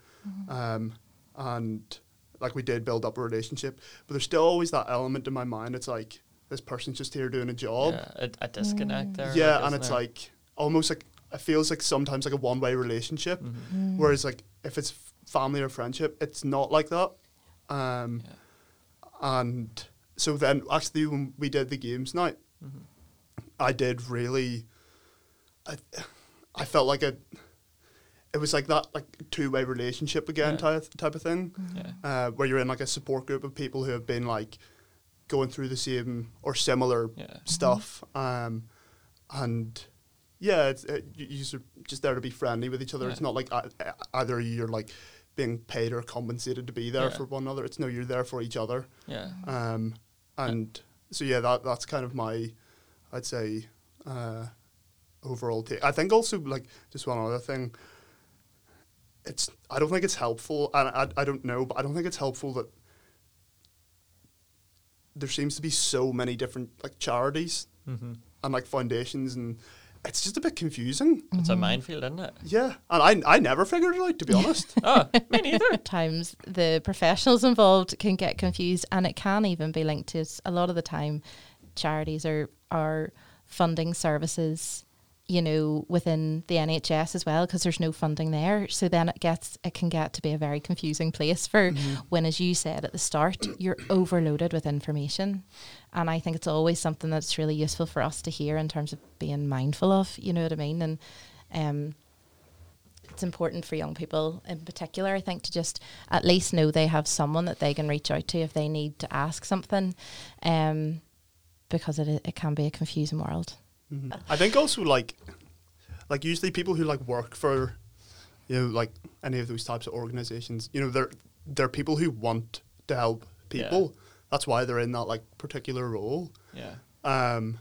um, and like we did build up a relationship, but there's still always that element in my mind. It's like this person's just here doing a job. Yeah, a, a disconnect there. Yeah, like, and it's there? like almost like it feels like sometimes like a one way relationship. Mhm. Whereas like if it's family or friendship, it's not like that. Um, Yeah. and so then actually when we did the games night, Mhm. I did really. I, I felt like a. It was like that like two way relationship again Yeah. type type of thing, Yeah. uh, where you're in like a support group of people who have been like going through the same or similar Yeah. stuff. Um, and yeah, it's, it, you, you're just there to be friendly with each other. It's not like either you're like being paid or compensated to be there Yeah. for one another. It's no, you're there for each other. Yeah. Um, and so yeah, that that's kind of my, I'd say, uh, overall take. I think also like just one other thing. It's I don't think it's helpful, and I I don't know, but I don't think it's helpful that there seems to be so many different like charities Mm-hmm. and like foundations and it's just a bit confusing. It's Mm-hmm. a minefield, isn't it? Yeah, and I I never figured it out to be honest. Oh, <laughs> me neither. <laughs> Times the professionals involved can get confused and it can even be linked to a lot of the time charities are are funding services you know within the NHS as well because there's no funding there. So then it gets it can get to be a very confusing place for when as you said at the start you're overloaded with information. And I think it's always something that's really useful for us to hear in terms of being mindful of you know what I mean? And um it's important for young people in particular, I think, to just at least know they have someone that they can reach out to if they need to ask something, um, because it it can be a confusing world. Mhm. I think also like like usually people who like work for you know like any of those types of organizations, you know, they're they're people who want to help Yeah. people. That's why they're in that like particular role. Yeah. Um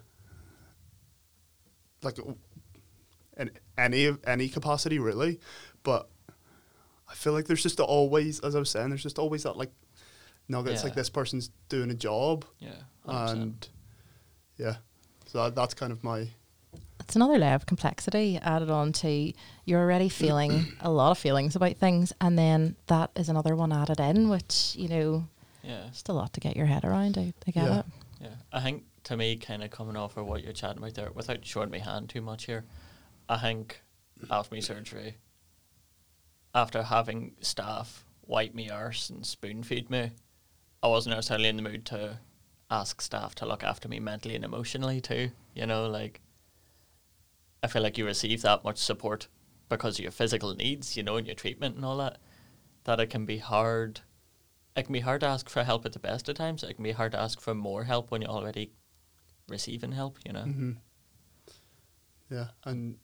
like in any of any capacity really. But I feel like there's just always as I was saying, there's just always that like nuggets like Yeah. this person's doing a job Yeah. 100%. and yeah. So that, that's kind of my It's another layer of complexity added on to you're already <clears throat> feeling a lot of feelings about things, and then that is another one added in, which you know, yeah. just a lot to get your head around. I, I get Yeah. it. Yeah, I think to me, kind of coming off of what you're chatting about there, without showing my hand too much here, I think after my surgery, after having staff wipe me arse and spoon feed me, I wasn't necessarily in the mood to ask staff to look after me mentally and emotionally too. You know, like I feel like you receive that much support because of your physical needs, you know, and your treatment and all that, that it can be hard it can be hard to ask for help at the best of times. It can be hard to ask for more help when you're already receiving help, you know? hmm Yeah, and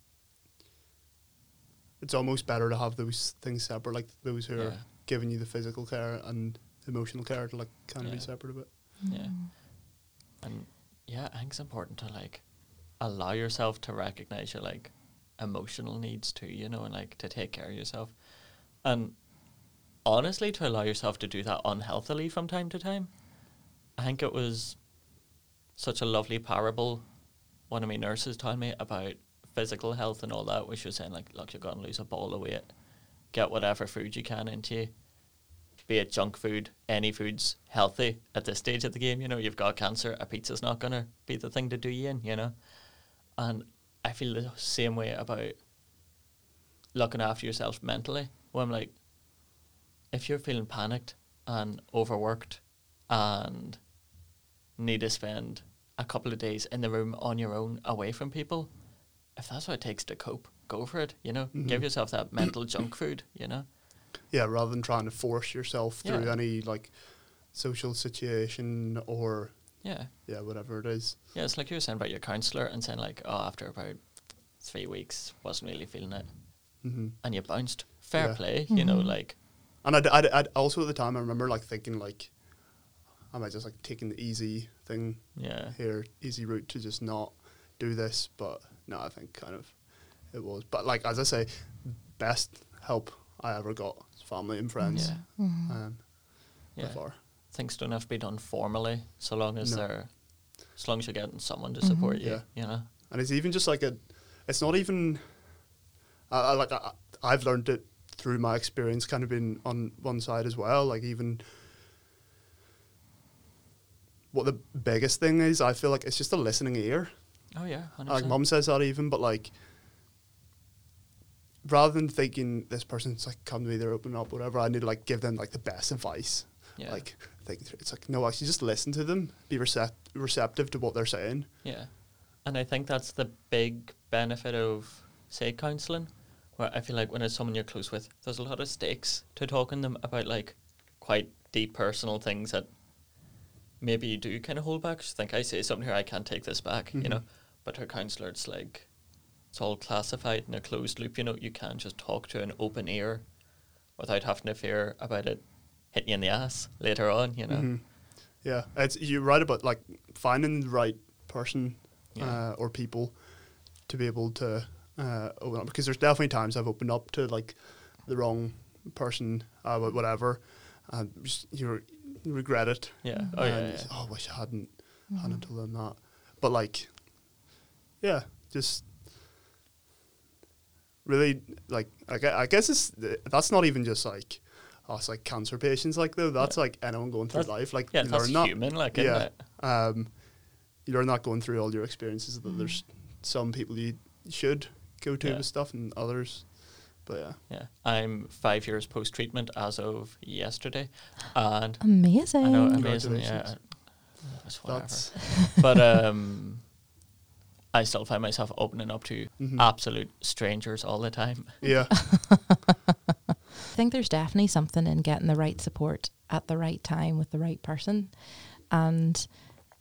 it's almost better to have those things separate, like those who Yeah. are giving you the physical care and emotional care to like kind of be Yeah. separate a bit. Yeah. And yeah, I think it's important to like allow yourself to recognize your like emotional needs too, you know, and like to take care of yourself. And honestly, to allow yourself to do that unhealthily from time to time. I think it was such a lovely parable one of my nurses told me about physical health and all that, she was saying like, look, you're gonna lose a ball of weight. Get whatever food you can into you. Be it junk food, any food's healthy at this stage of the game, you know, you've got cancer, a pizza's not gonna be the thing to do you in, you know. And I feel the same way about looking after yourself mentally. Where I'm like, if you're feeling panicked and overworked and need to spend a couple of days in the room on your own away from people, if that's what it takes to cope, go for it, you know? Give Mhm. yourself that mental junk food, you know? Yeah, rather than trying to force yourself through Yeah. any like social situation or Yeah. yeah, whatever it is. Yeah, it's like you were saying about your counsellor and saying like, oh, after about three weeks, wasn't really feeling it. hmm And you bounced. Fair Yeah. play, you know, Mhm. like, And I'd, I'd, I'd also at the time I remember like thinking like, am I just like taking the easy thing yeah. here, easy route to just not do this? But no, I think kind of it was. But like as I say, best help I ever got family and friends. Yeah. Mm-hmm. Um, Yeah. by far. Things don't have to be done formally, so long as No. they're, as long as you're getting someone to Mhm. support you, Yeah. you know? And it's even just like a, it's not even, I, I like I, I've learned it through my experience, kind of been on one side as well. Like even, what the biggest thing is, I feel like it's just a listening ear. Oh, yeah. 100%. Like mom says that even, but like, rather than thinking this person's like come to me, they're opening up, whatever, I need to like give them like the best advice. Yeah. Like, think through- it's like no, actually just listen to them, be recept- receptive to what they're saying. Yeah. And I think that's the big benefit of, say, counselling, where I feel like when it's someone you're close with, there's a lot of stakes to talking to them about like quite deep personal things that maybe you do kind of hold back. Just think I say something here, I can't take this back, you Mhm. know. But her counsellor, it's like it's all classified in a closed loop. You know, you can't just talk to an open ear without having to fear about it hitting you in the ass later on. You know. Mhm. Yeah, it's you're right about like finding the right person Yeah. uh, or people to be able to uh, open up because there's definitely times I've opened up to like the wrong person, uh, whatever, and just, you, re- you regret it. Yeah. Oh yeah. and yeah. oh, I wish I hadn't hadn't told them that. But like, yeah, just really like I, gue- I guess it's that's not even just like us like cancer patients like though that's like anyone going through That's- life like Yeah, you that's learn that human, like, isn't yeah. um you learn that going through all your experiences that there's some people you should go to Yeah. with stuff and others but yeah Yeah, I'm five years post treatment as of yesterday, and Amazing. I know amazing. Yeah, Congratulations. that's whatever. that's but <laughs> um, I still find myself opening up to Mhm. absolute strangers all the time. yeah <laughs> I think there's definitely something in getting the right support at the right time with the right person. And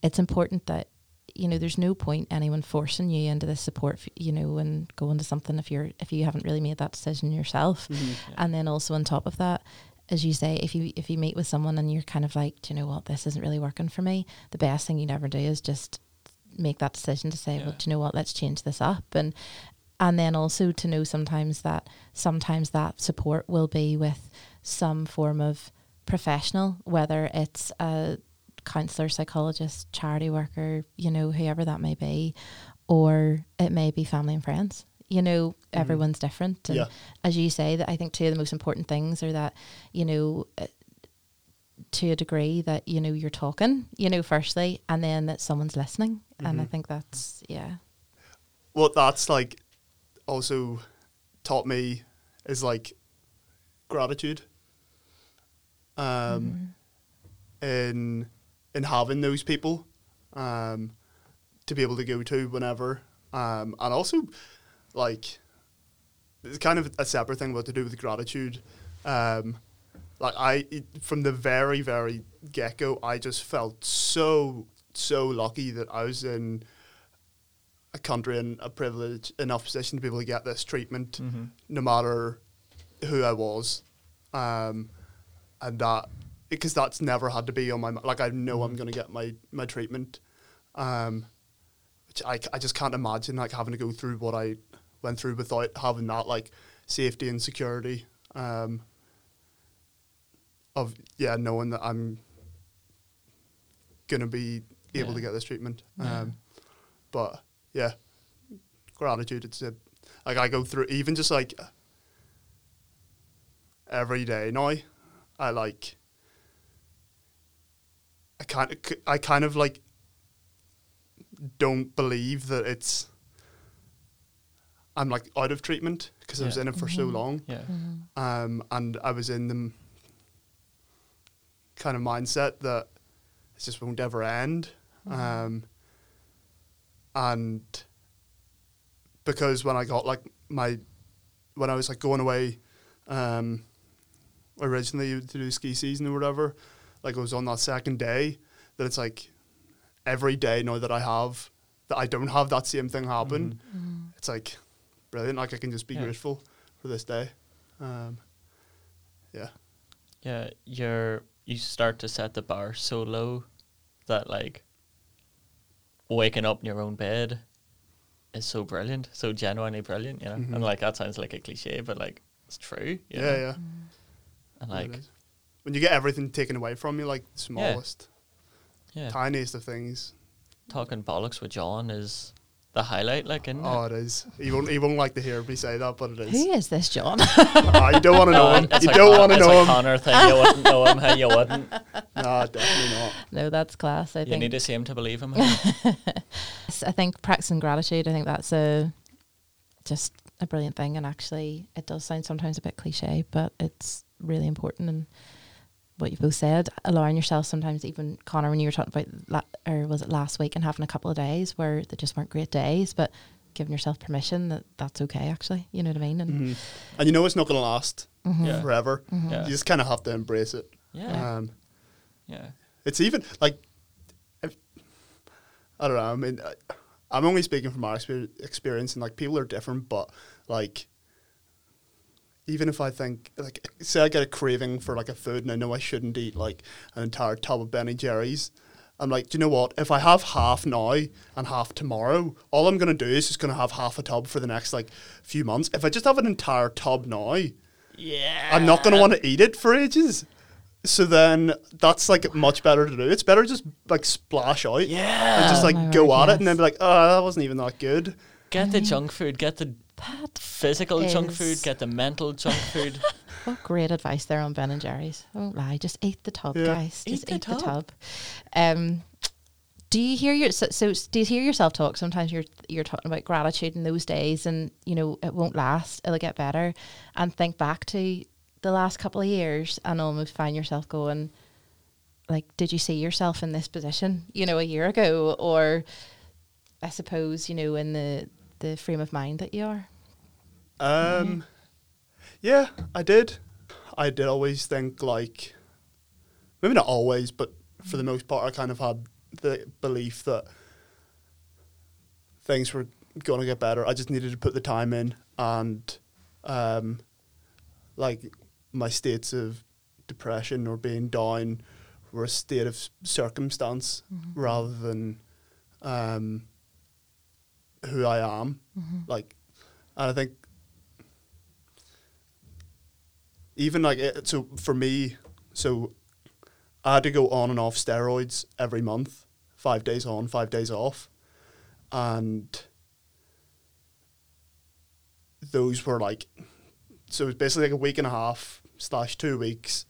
it's important that, you know, there's no point anyone forcing you into this support, you know, and going to something if you're, if you haven't really made that decision yourself. Mhm. And then also on top of that, as you say, if you if you meet with someone and you're kind of like, do you know what, this isn't really working for me, the best thing you'd ever do is just make that decision to say, Yeah. well, do you know what, let's change this up and and then also to know sometimes that sometimes that support will be with some form of professional, whether it's a counselor, psychologist, charity worker, you know, whoever that may be, or it may be family and friends. You know, mm-hmm. everyone's different. And Yeah. as you say, that I think two of the most important things are that, you know, to a degree that, you know, you're talking, you know, firstly, and then that someone's listening. And I Mhm. think that's, yeah. what that's like also taught me is like gratitude um in in having those people um to be able to go to whenever um and also like it's kind of a separate thing what to do with gratitude um like i from the very very get-go i just felt so so lucky that i was in a country in a privileged enough position to be able to get this treatment Mm-hmm. no matter who I was, um, and that because that's never had to be on my like I know I'm going to get my my treatment, um, which I, I just can't imagine like having to go through what I went through without having that like safety and security. Um, of yeah knowing that I'm gonna be able Yeah. to get this treatment. Yeah. Um, but yeah, gratitude. It's a, like I go through even just like every day now. I like. I kind of, I kind of like. Don't believe that it's. I'm like out of treatment because I was in it for so Mhm. long, Yeah, um, and I was in the kind of mindset that it just won't ever end. Um, and because when I got like my, when I was like going away, um, originally to do ski season or whatever, like it was on that second day that it's like every day now that I have that I don't have that same thing happen, Mhm. it's like brilliant. Like I can just be Yeah. grateful for this day. Um, yeah. yeah. You're you start to set the bar so low that like waking up in your own bed is so brilliant, so genuinely brilliant. You know, Mhm. and like that sounds like a cliche, but like it's true. Yeah, know? yeah. And like is. when you get everything taken away from you, like the smallest, yeah, tiniest of things. talking bollocks with John is the highlight. Like, isn't Oh, it? it is. He won't, you won't like to hear me say that, but it is. Who is this, John? <laughs> Ah, you don't want to know him. You don't want to it's know a him. Connor thing. You wouldn't know him. How you wouldn't. <laughs> Nah, definitely not. no, that's class. I You think need to see him to believe him. I think <laughs> practicing gratitude. I think that's a just a brilliant thing, and actually, it does sound sometimes a bit cliche, but it's really important. And what you both said, allowing yourself sometimes, even Connor, when you were talking about, la- or was it last week, and having a couple of days where they just weren't great days, but giving yourself permission that that's okay. Actually, you know what I mean? And Mhm. And you know it's not going to last Mhm. Yeah. forever. Mhm. Yeah. You just kind of have to embrace it. yeah, Um, yeah, it's even like, if, I don't know. I mean, I, I'm only speaking from our exper- experience, and like people are different, but like, even if I think like, say I get a craving for like a food, and I know I shouldn't eat like an entire tub of Ben and Jerry's. I'm like, do you know what? If I have half now and half tomorrow, all I'm gonna do is just gonna have half a tub for the next like few months. If I just have an entire tub now, yeah. I'm not going to want to eat it for ages. So then that's like much better to do. It's better just like splash out Yeah. and just like my go word, at it and then be like, oh, that wasn't even that good. Get the mm-hmm. junk food. Get the That Physical junk food, get the mental junk food. <laughs> what great advice there on Ben and Jerry's. I won't lie, just eat the tub, Yeah. guys. Eat Just the eat the tub. tub. Um, do you hear your so, so do you hear yourself talk? Sometimes you're you're talking about gratitude in those days, and you know it won't last. It'll get better, and think back to the last couple of years, and almost find yourself going, like, did you see yourself in this position? You know, a year ago, or I suppose you know in the the frame of mind that you are. Um, yeah, I did. I did always think like, maybe not always, but for the most part, I kind of had the belief that things were going to get better. I just needed to put the time in, and um, like my states of depression or being down were a state of circumstance rather than um, who I am. Like, and I think even like it, so for me, so I had to go on and off steroids every month, five days on, five days off, and those were like, so it was basically like a week and a half slash two weeks,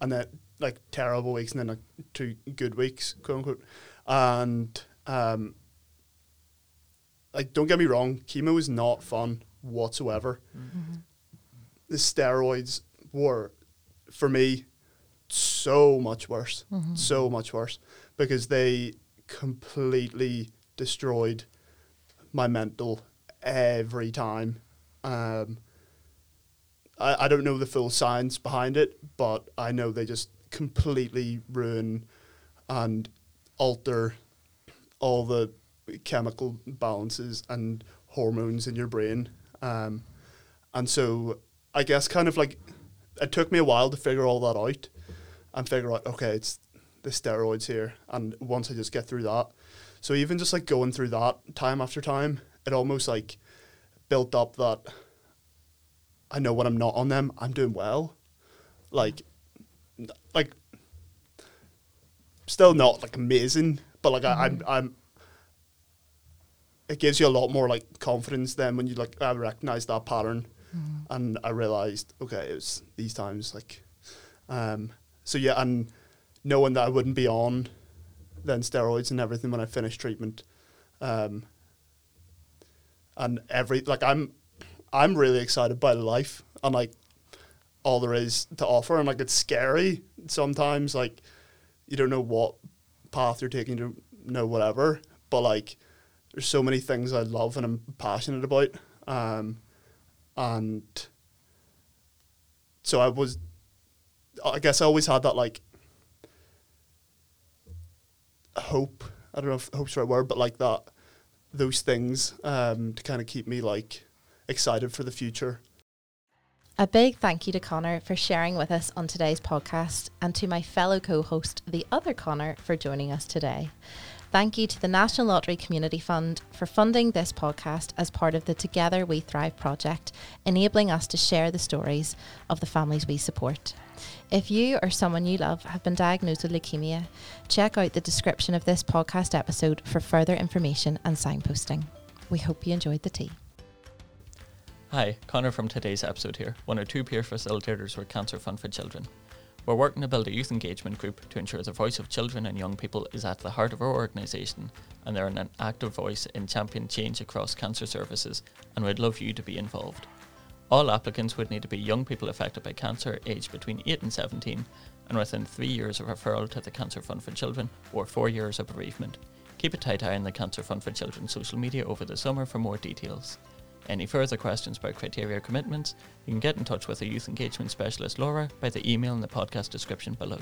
and then like terrible weeks, and then like two good weeks, quote unquote, and um, like don't get me wrong, chemo is not fun whatsoever. The steroids were, for me, so much worse, so much worse, because they completely destroyed my mental every time. Um, I, I don't know the full science behind it, but I know they just completely ruin and alter all the chemical balances and hormones in your brain. Um, and so I guess kind of like it took me a while to figure all that out and figure out, okay, it's the steroids here. And once I just get through that, so even just like going through that time after time, it almost like built up that I know when I'm not on them, I'm doing well. Like, like, still not like amazing, but like I, I'm, I'm. It gives you a lot more like confidence then when you like I recognize that pattern, and I realized okay, it was these times like, um. So yeah, and knowing that I wouldn't be on, then steroids and everything when I finished treatment, um. And every like I'm, I'm really excited by life and like all there is to offer and like it's scary sometimes like you don't know what path you're taking to know whatever but like there's so many things I love and I'm passionate about um and so I was I guess I always had that like hope I don't know if hope's the right word but like that those things um to kind of keep me like excited for the future A big thank you to Connor for sharing with us on today's podcast and to my fellow co host, the other Connor, for joining us today. Thank you to the National Lottery Community Fund for funding this podcast as part of the Together We Thrive project, enabling us to share the stories of the families we support. If you or someone you love have been diagnosed with leukemia, check out the description of this podcast episode for further information and signposting. We hope you enjoyed the tea. Hi, Connor from today's episode here, one of two peer facilitators for Cancer Fund for Children. We're working to build a youth engagement group to ensure the voice of children and young people is at the heart of our organisation and they're an active voice in championing change across cancer services and we'd love you to be involved. All applicants would need to be young people affected by cancer aged between 8 and 17 and within three years of referral to the Cancer Fund for Children or four years of bereavement. Keep a tight eye on the Cancer Fund for Children social media over the summer for more details. Any further questions about criteria commitments, you can get in touch with a youth engagement specialist Laura by the email in the podcast description below.